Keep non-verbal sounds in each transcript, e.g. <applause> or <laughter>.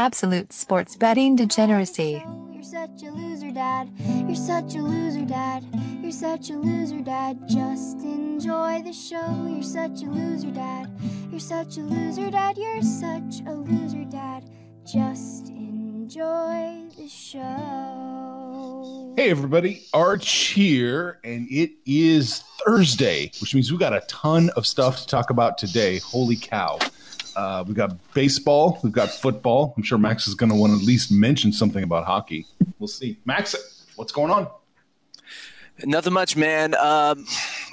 Absolute sports betting degeneracy. You're such a loser, Dad. You're such a loser, Dad. You're such a loser, Dad. Just enjoy the show. You're such a loser, Dad. You're such a loser, Dad. You're such a loser, Dad. Just enjoy the show. Hey, everybody, Arch here, and it is Thursday, which means we got a ton of stuff to talk about today. Holy cow. Uh, we've got baseball, we've got football. I'm sure Max is going to want to at least mention something about hockey. We'll see. Max, what's going on? Nothing much, man. Um,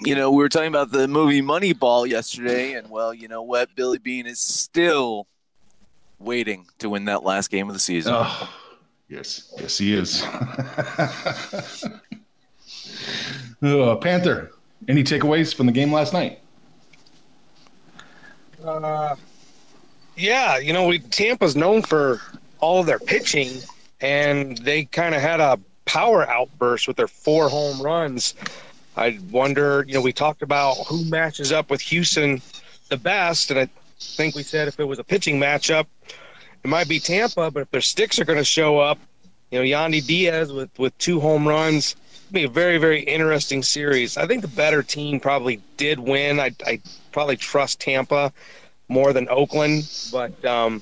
you know, we were talking about the movie Moneyball yesterday, and well, you know what? Billy Beane is still waiting to win that last game of the season. Oh, yes, yes, he is. <laughs> uh, Panther, any takeaways from the game last night? Uh, yeah, you know, we Tampa's known for all of their pitching, and they kind of had a power outburst with their four home runs. I wonder, you know, we talked about who matches up with Houston the best, and I think we said if it was a pitching matchup, it might be Tampa, but if their sticks are going to show up, you know, Yandy Diaz with with two home runs, it'll be a very very interesting series. I think the better team probably did win. I I probably trust Tampa more than Oakland, but um,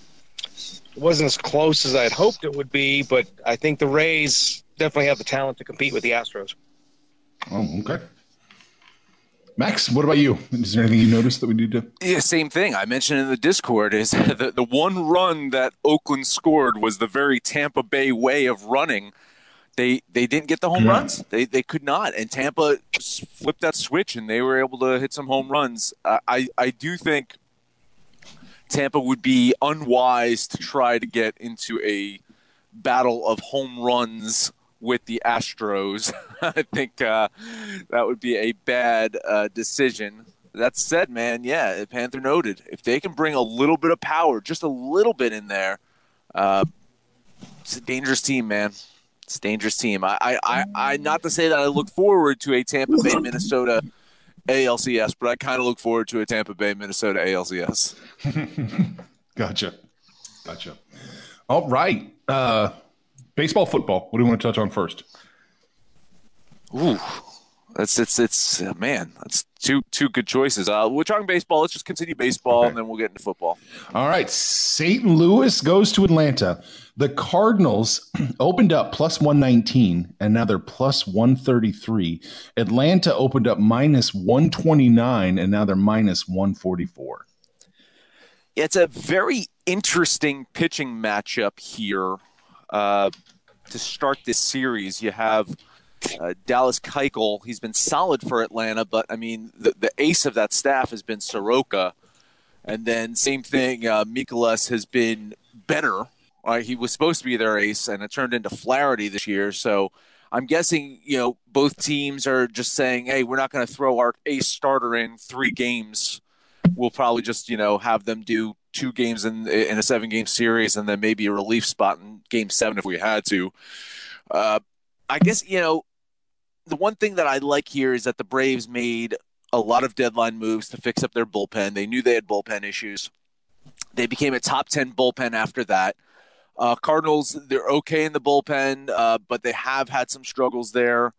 it wasn't as close as I had hoped it would be. But I think the Rays definitely have the talent to compete with the Astros. Oh, okay. Max, what about you? Is there anything you noticed that we need to? Yeah, same thing. I mentioned in the Discord is <laughs> the, the one run that Oakland scored was the very Tampa Bay way of running. They they didn't get the home Yeah. runs. They they could not, and Tampa flipped that switch, and they were able to hit some home runs. Uh, I I do think Tampa would be unwise to try to get into a battle of home runs with the Astros. <laughs> I think uh, that would be a bad uh, decision. That said, man, yeah, Panther noted. If they can bring a little bit of power, just a little bit in there, uh, it's a dangerous team, man. It's a dangerous team. I, I, I, I, not to say that I look forward to a Tampa Bay, Minnesota ALCS, but I kind of look forward to a Tampa Bay, Minnesota ALCS. <laughs> Gotcha. Gotcha. All right. Uh, baseball, football. What do you want to touch on first? Ooh, that's it's it's uh, man, that's two two good choices. Uh, we're talking baseball. Let's just continue baseball, Okay. and then we'll get into football. All right. St. Louis goes to Atlanta. The Cardinals <clears throat> opened up plus 119 and now they're plus 133. Atlanta opened up minus 129 and now they're minus 144. Yeah, it's a very interesting pitching matchup here uh, to start this series. You have uh, Dallas Keuchel. He's been solid for Atlanta, but I mean, the, the ace of that staff has been Soroka. And then same thing, uh, Mikolas has been better. Uh, he was supposed to be their ace, and it turned into Flaherty this year. So I'm guessing, you know, both teams are just saying, hey, we're not going to throw our ace starter in three games we'll probably just you know have them do two games in in a seven game series and then maybe a relief spot in game seven if we had to. Uh, I guess you know the one thing that I like here is that the Braves made a lot of deadline moves to fix up their bullpen. They knew they had bullpen issues. They became a top ten bullpen after that. Uh, Cardinals, they're okay in the bullpen, uh, but they have had some struggles there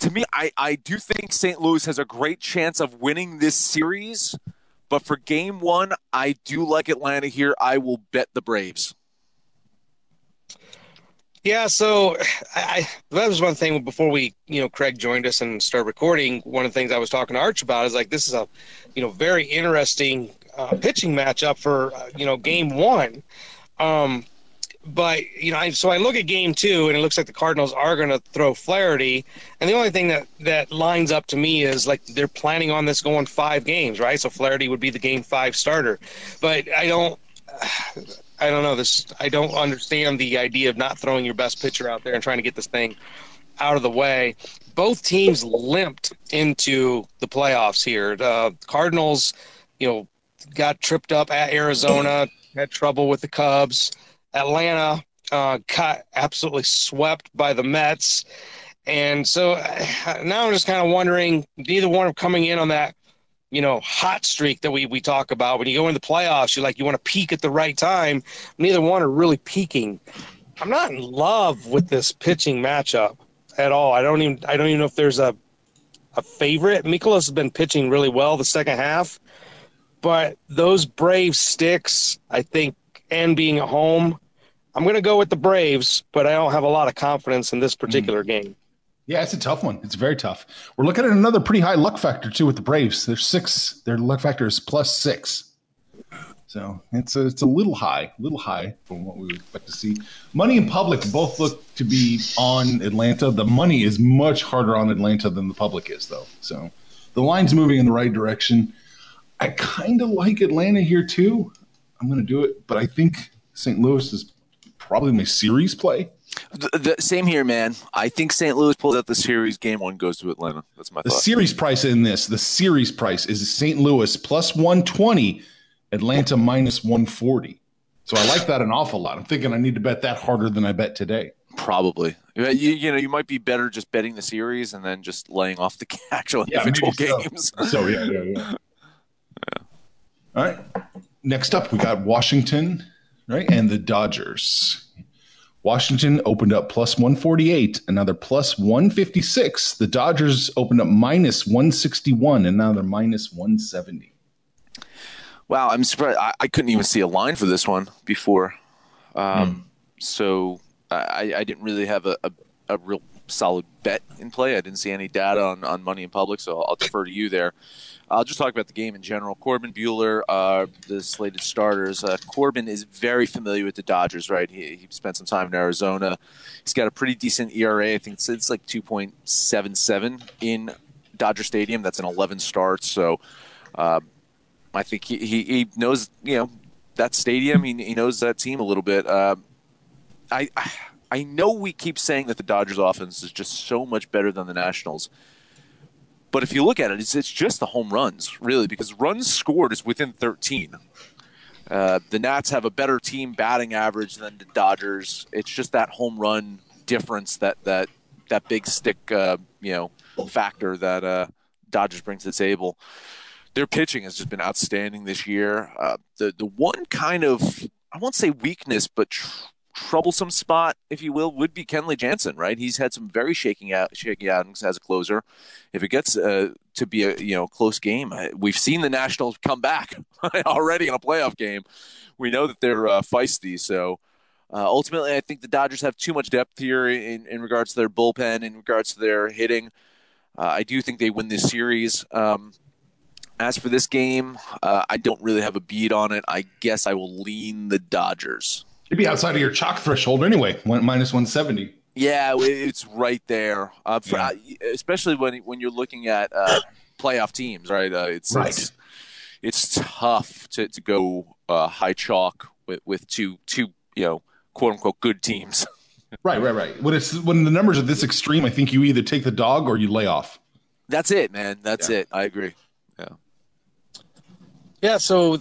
to me, I, I do think St. Louis has a great chance of winning this series. But for game one, I do like Atlanta here. I will bet the Braves. Yeah, so I, that was one thing before we, you know, Craig joined us and started recording. One of the things I was talking to Arch about is like this is a, you know, very interesting uh, pitching matchup for uh, you know game one. Um, but you know, I, so I look at game two, and it looks like the Cardinals are going to throw Flaherty. And the only thing that that lines up to me is like they're planning on this going five games, right? So Flaherty would be the game five starter. But I don't. I don't know this. I don't understand the idea of not throwing your best pitcher out there and trying to get this thing out of the way. Both teams limped into the playoffs here. The Cardinals, you know, got tripped up at Arizona, had trouble with the Cubs. Atlanta uh, got absolutely swept by the Mets. And so now I'm just kind of wondering, neither one of coming in on that you know, hot streak that we, we talk about. When you go into the playoffs, you like you want to peak at the right time. Neither one are really peaking. I'm not in love with this pitching matchup at all. I don't even I don't even know if there's a a favorite. Mikolas has been pitching really well the second half, but those Braves sticks, I think, and being at home, I'm going to go with the Braves, but I don't have a lot of confidence in this particular mm. game. Yeah, it's a tough one. It's very tough. We're looking at another pretty high luck factor too with the Braves. They're six. Their luck factor is plus six. So it's a, it's a little high, a little high from what we expect to see. Money and public both look to be on Atlanta. The money is much harder on Atlanta than the public is, though. So the line's moving in the right direction. I kind of like Atlanta here too. I'm going to do it, but I think St. Louis is probably my series play. The, the, same here, man. I think St. Louis pulls out the series. Game one goes to Atlanta. That's my thought. the thought. series price in this. The series price is St. Louis plus one twenty, Atlanta minus one forty. So I like that an awful lot. I'm thinking I need to bet that harder than I bet today. Probably. You, you know, you might be better just betting the series and then just laying off the <laughs> actual yeah, individual games. So. <laughs> so yeah, yeah, yeah. <laughs> yeah. All right. Next up, we got Washington, right, and the Dodgers. Washington opened up plus 148, another plus 156. The Dodgers opened up minus 161, and now they're minus 170. Wow, I'm surprised. I, I couldn't even see a line for this one before. Um, hmm. So I, I, didn't really have a, a, a, real solid bet in play. I didn't see any data on, on money in public, so I'll defer to you there. I'll just talk about the game in general. Corbin Buehler, uh, the slated starters. Uh, Corbin is very familiar with the Dodgers, right? He, he, spent some time in Arizona. He's got a pretty decent ERA. I think it's, it's like 2.77 in Dodger Stadium. That's an 11 starts. So uh, I think he, he, he, knows, you know, that stadium. He, he knows that team a little bit. Uh, I, I know we keep saying that the Dodgers offense is just so much better than the Nationals. But if you look at it, it's, it's just the home runs, really, because runs scored is within 13. Uh, the Nats have a better team batting average than the Dodgers. It's just that home run difference that that that big stick, uh, you know, factor that uh, Dodgers brings to the table. Their pitching has just been outstanding this year. Uh, the the one kind of I won't say weakness, but tr- troublesome spot, if you will, would be Kenley Jansen, right? He's had some very shaking out, shaky outings as a closer. If it gets uh, to be a you know close game, we've seen the Nationals come back <laughs> already in a playoff game. We know that they're uh, feisty, so. Uh, ultimately, I think the Dodgers have too much depth here in, in regards to their bullpen, in regards to their hitting. Uh, I do think they win this series. Um, as for this game, uh, I don't really have a beat on it. I guess I will lean the Dodgers. You'd be outside of your chalk threshold anyway, minus 170. Yeah, it's right there. Uh, for, yeah. uh, especially when when you're looking at uh, playoff teams, right? Uh, it's, right. it's it's tough to, to go uh, high chalk with, with two two you know quote unquote good teams. <laughs> right, right, right. When it's when the numbers are this extreme, I think you either take the dog or you lay off. That's it, man. That's yeah. it. I agree. Yeah. Yeah. So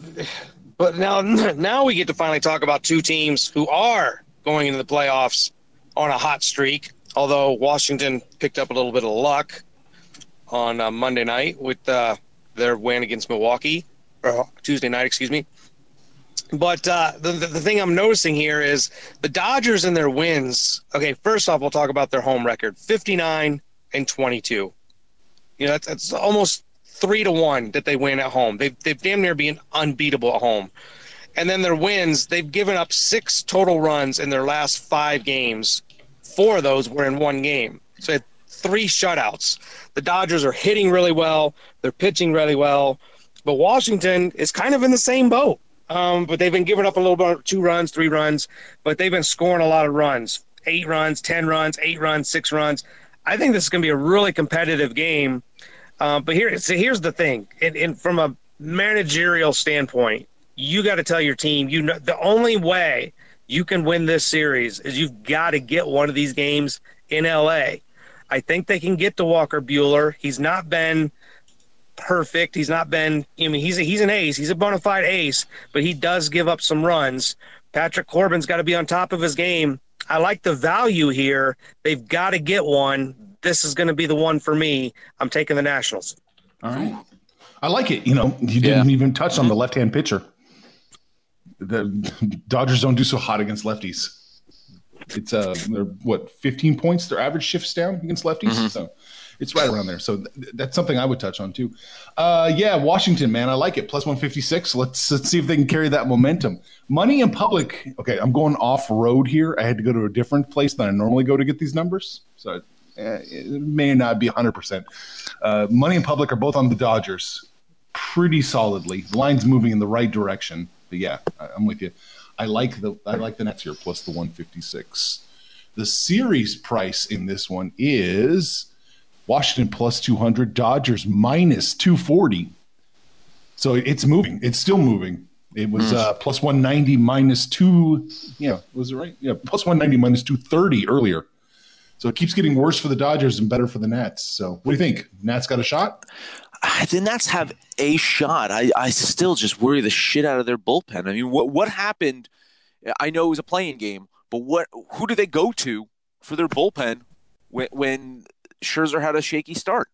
but now, <clears throat> now we get to finally talk about two teams who are going into the playoffs on a hot streak. Although Washington picked up a little bit of luck on uh, Monday night with uh, their win against Milwaukee, or Tuesday night, excuse me. But uh, the, the thing I'm noticing here is the Dodgers and their wins. Okay, first off, we'll talk about their home record 59 and 22. You know, that's, that's almost three to one that they win at home. They've they've damn near been unbeatable at home. And then their wins, they've given up six total runs in their last five games four of those were in one game. So three shutouts. The Dodgers are hitting really well. They're pitching really well. But Washington is kind of in the same boat. Um, but they've been giving up a little bit, two runs, three runs, but they've been scoring a lot of runs eight runs, 10 runs, eight runs, six runs. I think this is going to be a really competitive game. Um, but here, so here's the thing. And, and from a managerial standpoint, you got to tell your team, you know, the only way you can win this series is you've got to get one of these games in LA. I think they can get to Walker Buehler. He's not been perfect. He's not been. I mean, he's a, he's an ace. He's a bona fide ace, but he does give up some runs. Patrick Corbin's got to be on top of his game. I like the value here. They've got to get one. This is going to be the one for me. I'm taking the Nationals. All right. I like it. You know, you didn't yeah. even touch on the left-hand pitcher. The Dodgers don't do so hot against lefties. It's uh, they're what 15 points. Their average shifts down against lefties. Mm-hmm. So it's right around there. So th- that's something I would touch on too. Uh, yeah, Washington, man, I like it. Plus 156. Let's let's see if they can carry that momentum. Money in public. Okay, I'm going off road here. I had to go to a different place than I normally go to get these numbers. So it may not be 100. Uh, percent Money in public are both on the Dodgers pretty solidly. The line's moving in the right direction. But yeah, I, I'm with you. I like the I like the Nets here plus the 156. The series price in this one is Washington plus 200, Dodgers minus 240. So it's moving. It's still moving. It was mm. uh, plus 190 minus two. Yeah, was it right? Yeah, plus 190 minus 230 earlier. So it keeps getting worse for the Dodgers and better for the Nats. So what do you think? Nats got a shot? The Nats have a shot. I, I still just worry the shit out of their bullpen. I mean, what what happened? I know it was a playing game, but what? Who do they go to for their bullpen when, when Scherzer had a shaky start.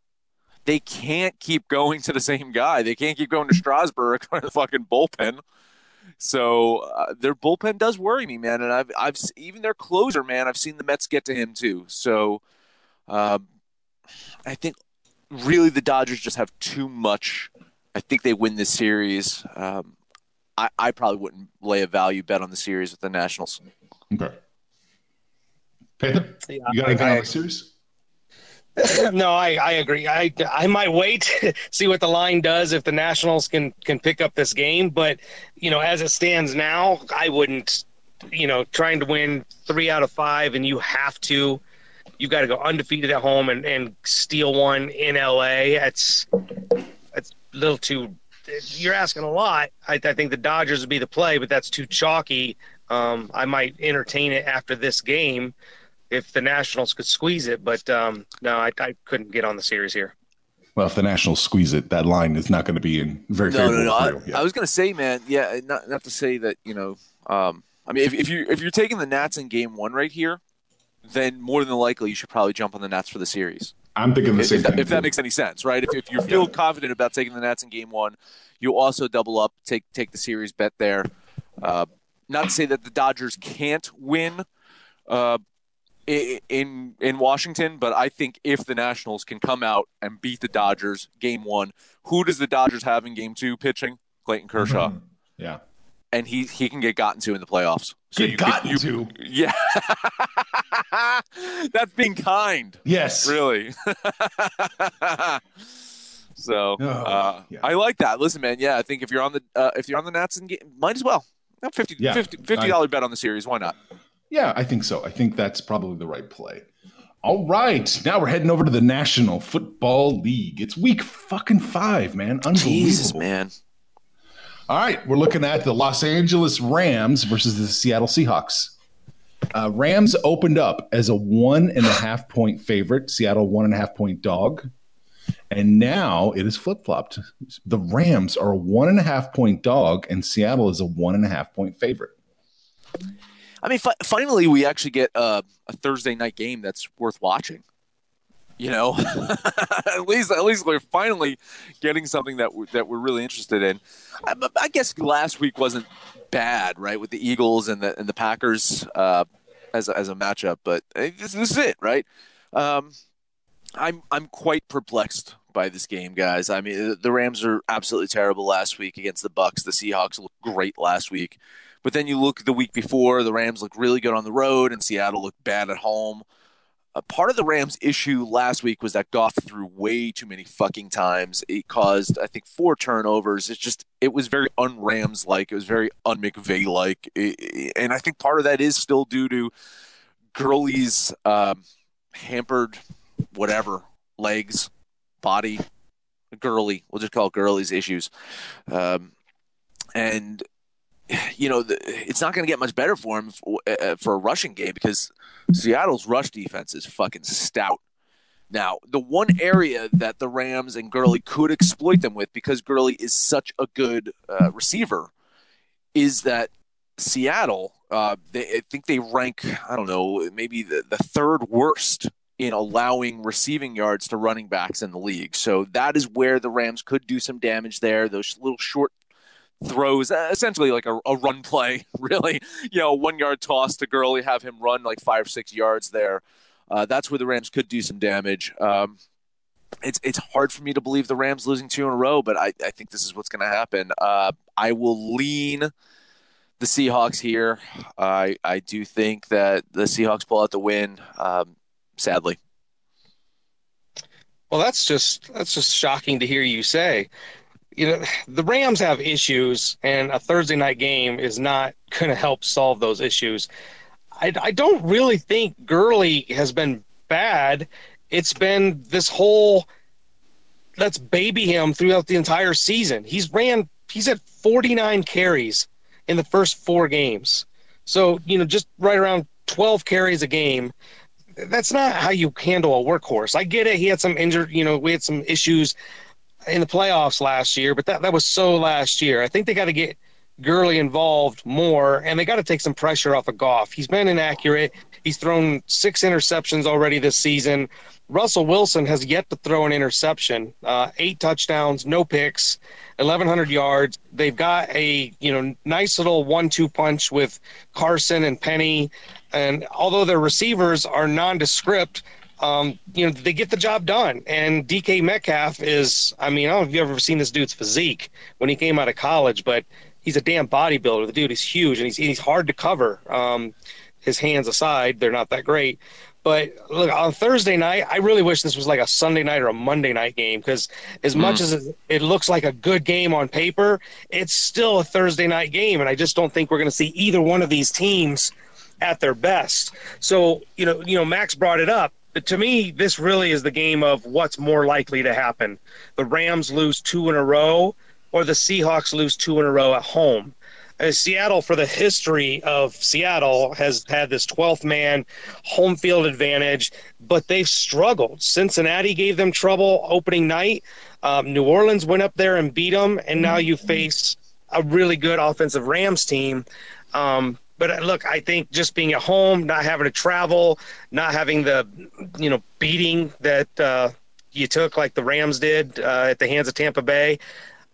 They can't keep going to the same guy. They can't keep going to Strasburg <laughs> on the fucking bullpen. So uh, their bullpen does worry me, man. And I've, I've even their closer, man. I've seen the Mets get to him too. So uh, I think really the Dodgers just have too much. I think they win this series. Um, I, I probably wouldn't lay a value bet on the series with the Nationals. Okay. Panther, you got anything on the series? <laughs> no, I, I agree. I, I might wait, <laughs> see what the line does if the Nationals can can pick up this game. But you know, as it stands now, I wouldn't. You know, trying to win three out of five, and you have to. You've got to go undefeated at home and, and steal one in LA. That's that's a little too. You're asking a lot. I, I think the Dodgers would be the play, but that's too chalky. Um, I might entertain it after this game if the Nationals could squeeze it, but um, no, I, I, couldn't get on the series here. Well, if the Nationals squeeze it, that line is not going to be in very no, favorable. No, no, I, I, was going to say, man, yeah, not not to say that you know, um, I mean, if, if you if you're taking the Nats in Game One right here, then more than likely you should probably jump on the Nats for the series. I'm thinking the same if, thing. If that makes any sense, right? If, if you feel yeah. confident about taking the Nats in Game One, you also double up, take take the series bet there. Uh, not to say that the Dodgers can't win, uh, in in Washington, but I think if the Nationals can come out and beat the Dodgers game one, who does the Dodgers have in game two pitching? Clayton Kershaw. Mm-hmm. Yeah. And he he can get gotten to in the playoffs. So get you gotten you, to? Yeah. <laughs> That's being kind. Yes. Really. <laughs> so oh, uh, yeah. I like that. Listen, man. Yeah, I think if you're on the uh, if you're on the Nats and might as well. 50 yeah, 50 dollar bet on the series. Why not? Yeah, I think so. I think that's probably the right play. All right, now we're heading over to the National Football League. It's week fucking five, man. Unbelievable. Jesus, man. All right, we're looking at the Los Angeles Rams versus the Seattle Seahawks. Uh, Rams opened up as a one and a half point favorite, Seattle one and a half point dog. And now it is flip flopped. The Rams are a one and a half point dog, and Seattle is a one and a half point favorite. I mean, fi- finally, we actually get a Thursday night game that's worth watching. You know, <laughs> at least at least we're finally getting something that we're, that we're really interested in. I, I, guess last week wasn't bad, right, with the Eagles and the and the Packers uh, as a, as a matchup, but this, this is it, right? Um, I'm I'm quite perplexed by this game, guys. I mean, the Rams are absolutely terrible last week against the Bucs. The Seahawks looked great last week. But then you look the week before, the Rams look really good on the road, and Seattle looked bad at home. Uh, part of the Rams' issue last week was that Goff threw way too many fucking times. It caused, I think, four turnovers. It's just, it was very un-Rams like. It was very un-McVay like, and I think part of that is still due to Gurley's um, hampered, whatever, legs, body, Gurley. We'll just call it Gurley's issues, um, and you know, the, it's not going to get much better for him for, uh, uh, for a rushing game because Seattle's rush defense is fucking stout. Now, the one area that the Rams and Gurley could exploit them with, because Gurley is such a good uh, receiver, is that Seattle, uh, they, I think they rank, I don't know, maybe the, the third worst in allowing receiving yards to running backs in the league. So that is where the Rams could do some damage there. Those little short throws, essentially like a, a, run play, <laughs> really. You know, one yard toss to Gurley, have him run like five, six yards there. Uh, that's where the Rams could do some damage. Um, it's it's hard for me to believe the Rams losing two in a row, but I, I think this is what's going to happen. Uh, I will lean the Seahawks here. I I do think that the Seahawks pull out the win. Um, sadly. Well, that's just that's just shocking to hear you say you know, the Rams have issues, and a Thursday night game is not going to help solve those issues. I, I don't really think Gurley has been bad. It's been this whole let's baby him throughout the entire season. He's ran, he's had 49 carries in the first four games. So, you know, just right around 12 carries a game. That's not how you handle a workhorse. I get it. He had some injured, you know, we had some issues in the playoffs last year, but that, that was so last year. I think they got to get Gurley involved more, and they got to take some pressure off of Goff. He's been inaccurate. He's thrown six interceptions already this season. Russell Wilson has yet to throw an interception. Uh, eight touchdowns, no picks, 1,100 yards. They've got a you know nice little one-two punch with Carson and Penny, and although their receivers are nondescript, um, you know, they get the job done. And DK Metcalf is, I mean, I don't know if you've ever seen this dude's physique when he came out of college, but he's a damn bodybuilder. The dude is huge and he's, he's hard to cover. Um, his hands aside, they're not that great. But look, on Thursday night, I really wish this was like a Sunday night or a Monday night game because as mm. much as it looks like a good game on paper, it's still a Thursday night game. And I just don't think we're going to see either one of these teams at their best. So, you know, you know, Max brought it up to me, this really is the game of what's more likely to happen. The Rams lose two in a row, or the Seahawks lose two in a row at home. Uh, Seattle, for the history of Seattle, has had this 12th man home field advantage, but they've struggled. Cincinnati gave them trouble opening night. Um, New Orleans went up there and beat them, and now you face a really good offensive Rams team. Um, but uh, look, I think just being at home, not having to travel, not having the, you know, beating that uh, you took like the Rams did uh, at the hands of Tampa Bay,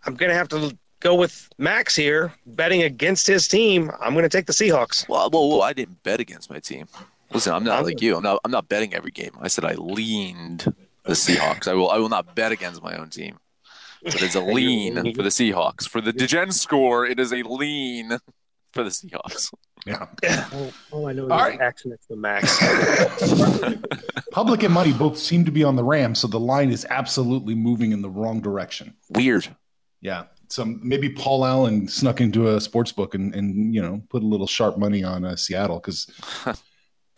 I'm going to have to go with Max here, betting against his team. I'm going to take the Seahawks. Well, whoa, whoa, I didn't bet against my team. Listen, I'm not like you. I'm not. I'm not betting every game. I said I leaned the Seahawks. I will. I will not bet against my own team. But it's a <laughs> lean for the Seahawks. For the Degen score, it is a lean for the Seahawks. Yeah. All, all I know is right. action the max. <laughs> Public and money both seem to be on the Rams, so the line is absolutely moving in the wrong direction. Weird. Yeah. So maybe Paul Allen snuck into a sports book and, and you know put a little sharp money on uh, Seattle because <laughs>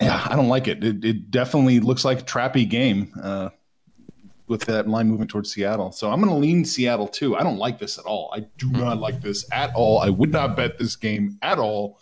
yeah, I don't like it. it. It definitely looks like a trappy game. Uh, with that line moving towards Seattle. So I'm going to lean Seattle too. I don't like this at all. I do not like this at all. I would not bet this game at all.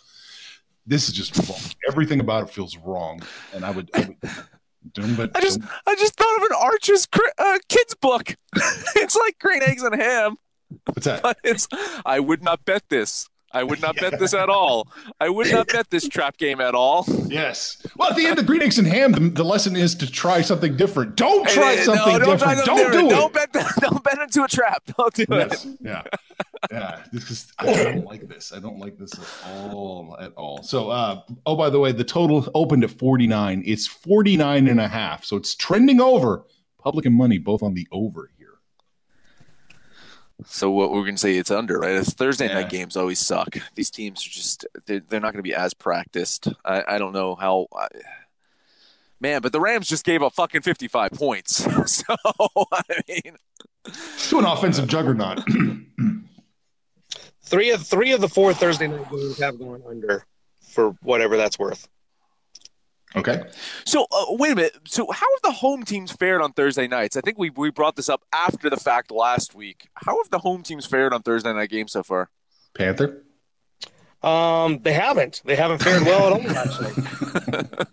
This is just wrong. Everything about it feels wrong, and I would. I, would, <laughs> don't, but, I just, don't. I just thought of an Archer's uh, kids book. <laughs> it's like green eggs and ham. What's that? But it's. I would not bet this. I would not bet this <laughs> at all. I would not bet this trap game at all. Yes. Well, at the end of Green Eggs and Ham, the, the lesson is to try something different. Don't try hey, something no, don't different. Don't different. do don't it. Bet, <laughs> don't bet into a trap. Don't do yes. it. Yeah. Yeah. This is, I don't like this. I don't like this at all. At all. So, uh, oh, by the way, the total opened at 49. It's 49 and a half. So it's trending over. Public and money both on the over So what we're going to say it's under, right? It's Thursday Yeah. night games always suck. These teams are just they're, they're not going to be as practiced. I, I don't know how. I, man, but the Rams just gave up fucking fifty five points. <laughs> so I mean, To an offensive juggernaut. <clears throat> Three of three of the four Thursday night games have gone under for whatever that's worth. Okay. so uh, wait a minute. So how have the home teams fared on Thursday nights? I think we we brought this up after the fact last week. How have the home teams fared on Thursday night games so far? Panther. Um, they haven't. They haven't fared well at all, <laughs> actually.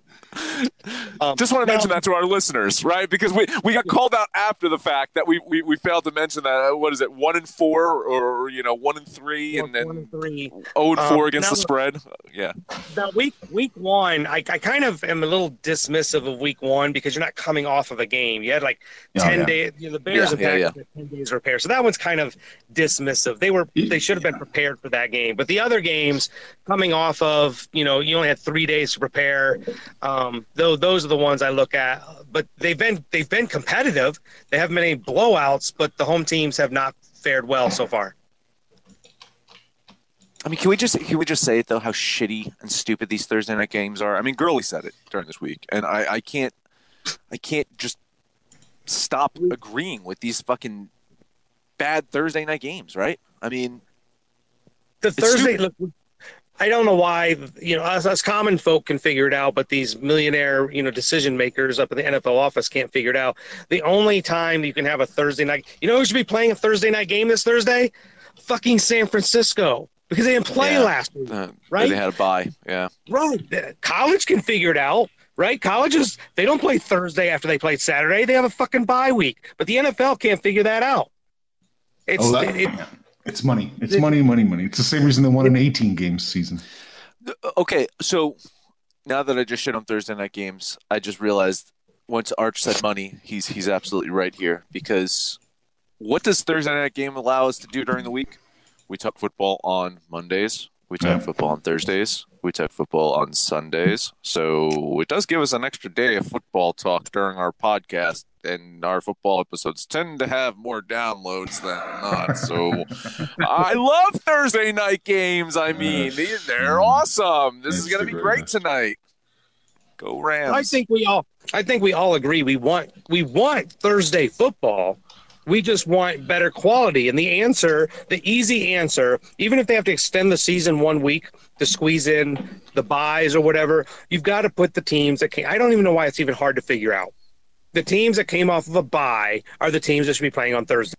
Um, Just want to now- mention that to our listeners, right? Because we, we got called out after the fact that we, we, we failed to mention that. uh, What is it, one and four, or you know, one and three, and then one and three. zero and Um, four against now- the spread? Yeah, Now, week week one, I, I kind of am a little dismissive of week one because you're not coming off of a game. You had like Oh, ten yeah. days. You know, the Bears Yeah, and yeah, Packers had ten days to prepare, so that one's kind of dismissive. They were they should have been prepared for that game, but the other games coming off of you know you only had three days to prepare. Um, though those are the ones I look at. But they've been they've been competitive. They haven't been any blowouts, but the home teams have not fared well so far. I mean, can we just can we just say it though? How shitty and stupid these Thursday night games are. I mean, Gurley said it during this week, and I, I can't I can't just stop agreeing with these fucking bad Thursday night games, right? I mean, the Thursday look I don't know why you know us, us common folk can figure it out, but these millionaire you know decision makers up in the NFL office can't figure it out. The only time you can have a Thursday night, you know, who should be playing a Thursday night game this Thursday? Fucking San Francisco because they didn't play Yeah. last week. uh, Right? They had a bye. Yeah. Right? College can figure it out. Right? Colleges they don't play Thursday after they play Saturday. They have a fucking bye week, but the NFL can't figure that out. It's Oh, that, it, it- yeah. It's money. It's money, money, money. It's the same reason they won an 18 game season. Okay, so now that I just shit on Thursday night games, I just realized once Arch said money, he's he's absolutely right here because what does Thursday night game allow us to do during the week? We talk football on Mondays. We talk Yeah. football on Thursdays. We talk football on Sundays. So it does give us an extra day of football talk during our podcast, and our football episodes tend to have more downloads than not. So <laughs> I love Thursday night games. I mean, they- they're awesome. This is going to be great greatest. tonight. Go Rams! I think we all I think we all agree we want we want Thursday football. We just want better quality. And the answer, the easy answer, even if they have to extend the season one week to squeeze in the byes or whatever, you've got to put the teams that came I don't even know why it's even hard to figure out. The teams that came off of a bye are the teams that should be playing on Thursday.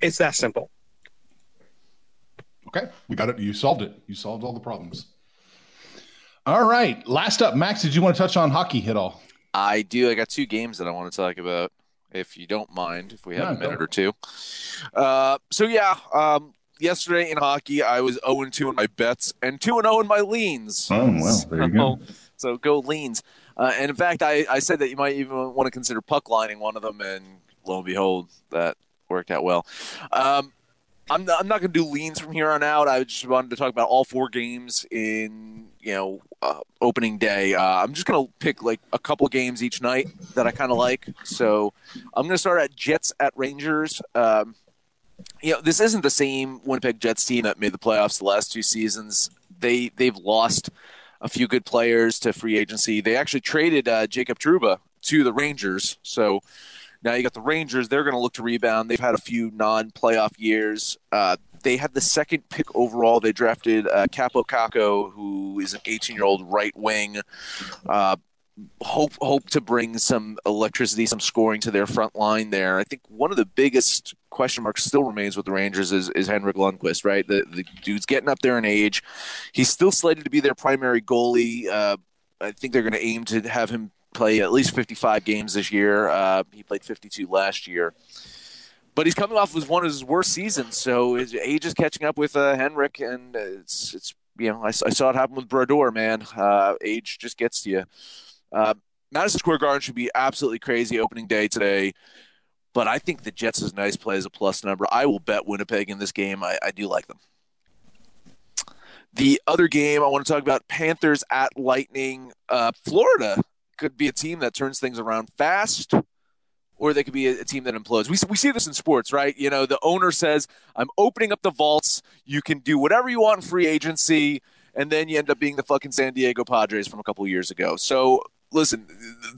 It's that simple. Okay, we got it. You solved it. You solved all the problems. All right. Last up, Max, did you want to touch on hockey at all? I do. I got two games that I want to talk about, if you don't mind, if we have Yeah, a minute or two. Uh, so yeah, um, yesterday in hockey, I was 0 2 in my bets and 2 0 in my leans. Oh, well, there you go. So, so go leans. Uh, and in fact, I, I said that you might even want to consider puck lining one of them, and lo and behold, that worked out well. Um, I'm not, I'm not going to do leans from here on out. I just wanted to talk about all four games in you know uh, opening day. Uh, I'm just going to pick like a couple games each night that I kind of like. So I'm going to start at Jets at Rangers. Um, you know, this isn't the same Winnipeg Jets team that made the playoffs the last two seasons. They they've lost a few good players to free agency. They actually traded uh, Jacob Trouba to the Rangers. So now you got the Rangers. They're going to look to rebound. They've had a few non-playoff years. Uh, they had the second pick overall. They drafted uh, Kaapo Kakko, who is an 18-year-old right wing. Uh, hope hope to bring some electricity, some scoring to their front line there. I think one of the biggest question marks still remains with the Rangers is, is Henrik Lundqvist, right? The the dude's getting up there in age. He's still slated to be their primary goalie. Uh, I think they're going to aim to have him play at least 55 games this year. Uh, he played 52 last year. But he's coming off with one of his worst seasons, so his age is catching up with uh, Henrik, and it's it's you know I, I saw it happen with Brodeur, man. Uh, age just gets to you. Uh, Madison Square Garden should be absolutely crazy opening day today, but I think the Jets is a nice play as a plus number. I will bet Winnipeg in this game. I, I do like them. The other game I want to talk about Panthers at Lightning. Uh, Florida could be a team that turns things around fast, or they could be a, a, team that implodes. We, we see this in sports, right? You know, the owner says, I'm opening up the vaults. You can do whatever you want in free agency. And then you end up being the fucking San Diego Padres from a couple years ago. So, listen,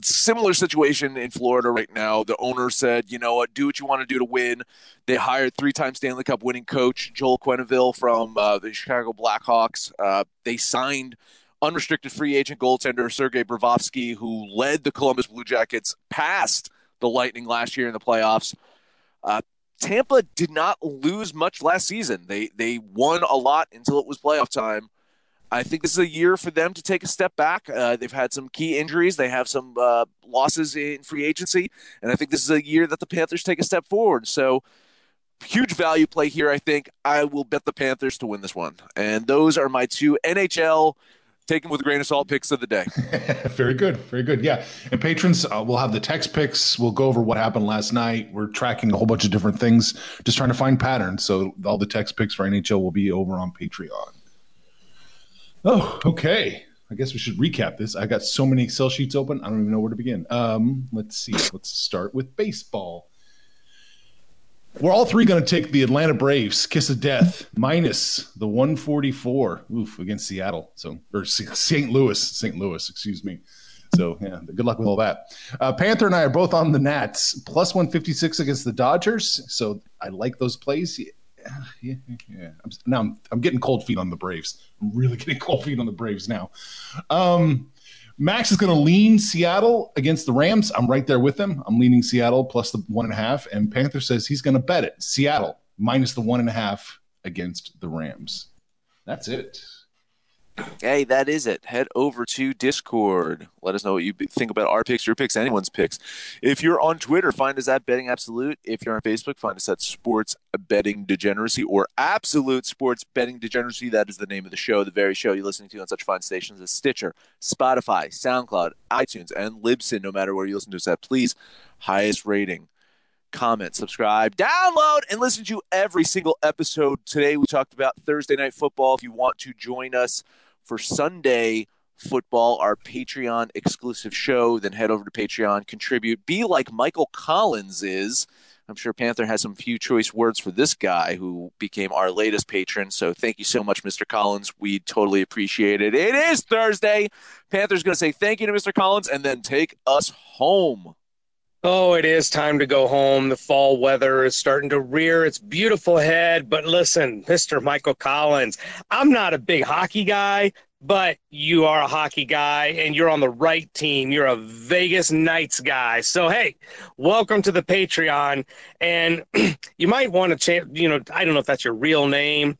similar situation in Florida right now. The owner said, you know what, do what you want to do to win. They hired three time Stanley Cup winning coach Joel Quenneville from uh, the Chicago Blackhawks. Uh, they signed unrestricted free agent goaltender Sergei Bobrovsky, who led the Columbus Blue Jackets past the Lightning last year in the playoffs. Uh, Tampa did not lose much last season. They they won a lot until it was playoff time. I think this is a year for them to take a step back. Uh, they've had some key injuries. They have some uh, losses in free agency, and I think this is a year that the Panthers take a step forward. So, huge value play here. I think I will bet the Panthers to win this one, and those are my two NHL take them with a grain of salt picks of the day. <laughs> very good. Very good. Yeah. And patrons, uh, we'll have the text picks. We'll go over what happened last night. We're tracking a whole bunch of different things, just trying to find patterns. So all the text picks for NHL will be over on Patreon. Oh, okay. I guess we should recap this. I got so many Excel sheets open. I don't even know where to begin. Um, let's see. Let's start with baseball. We're all three going to take the Atlanta Braves kiss of death minus the 144 oof against Seattle. So or St. Louis, St. Louis, excuse me. So yeah, good luck with all that. Uh, Panther and I are both on the Nats plus 156 against the Dodgers. So I like those plays. Yeah, yeah, yeah. I'm, now I'm, I'm getting cold feet on the Braves. I'm really <laughs> getting cold feet on the Braves now. Um, Max is going to lean Seattle against the Rams. I'm right there with him. I'm leaning Seattle plus the one and a half. And Panther says he's going to bet it. Seattle minus the one and a half against the Rams. That's it. Hey, that is it. Head over to Discord. Let us know what you think about our picks, your picks, anyone's picks. If you're on Twitter, find us at Betting Absolute. If you're on Facebook, find us at Sports Betting Degeneracy or Absolute Sports Betting Degeneracy. That is the name of the show, the very show you're listening to on such fine stations as Stitcher, Spotify, SoundCloud, iTunes, and Libsyn. No matter where you listen to us at, please, highest rating comment, subscribe, download, and listen to every single episode. Today we talked about Thursday night football. If you want to join us for Sunday football, our Patreon exclusive show, then head over to Patreon, contribute, be like Michael Collins is. I'm sure Panther has some few choice words for this guy who became our latest patron. So thank you so much, Mr. Collins. We totally appreciate it. It is Thursday. Panther's going to say thank you to Mr. Collins and then take us home. Oh, it is time to go home. The fall weather is starting to rear its beautiful head. But listen, Mr. Michael Collins, I'm not a big hockey guy, but you are a hockey guy and you're on the right team. You're a Vegas Knights guy. So, hey, welcome to the Patreon. And <clears throat> you might want to change, you know, I don't know if that's your real name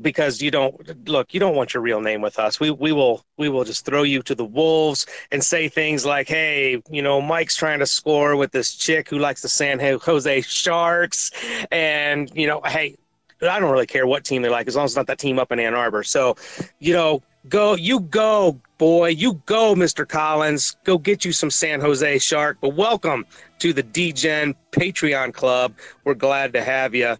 because you don't look you don't want your real name with us. We we will we will just throw you to the wolves and say things like hey you know mike's trying to score with this chick who likes the san jose sharks. And you know hey i don't really care what team they like as long as it's not that team up in ann arbor. So you know go you go boy you go mr collins. Go get you some san jose shark. But welcome to the degen patreon club. We're glad to have you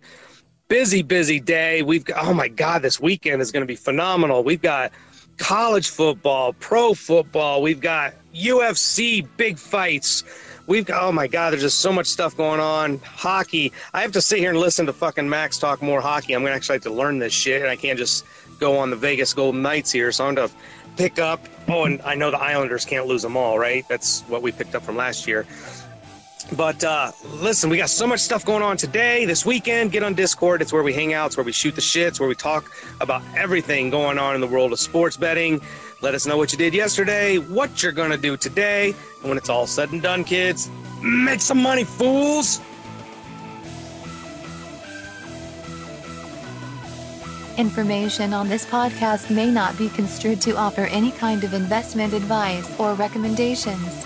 busy, busy day. We've got, oh my God, this weekend is going to be phenomenal. We've got college football, pro football, we've got UFC big fights. We've got, oh my God, there's just so much stuff going on. Hockey. I have to sit here and listen to fucking Max talk more hockey. I'm going to actually have to learn this shit, and I can't just go on the Vegas Golden Knights here. So I'm going to pick up. Oh, and I know the Islanders can't lose them all, right? That's what we picked up from last year. But uh, listen, we got so much stuff going on today, this weekend. Get on Discord. It's where we hang out. It's where we shoot the shit. It's where we talk about everything going on in the world of sports betting. Let us know what you did yesterday, what you're going to do today. And when it's all said and done, kids, make some money, fools. Information on this podcast may not be construed to offer any kind of investment advice or recommendations.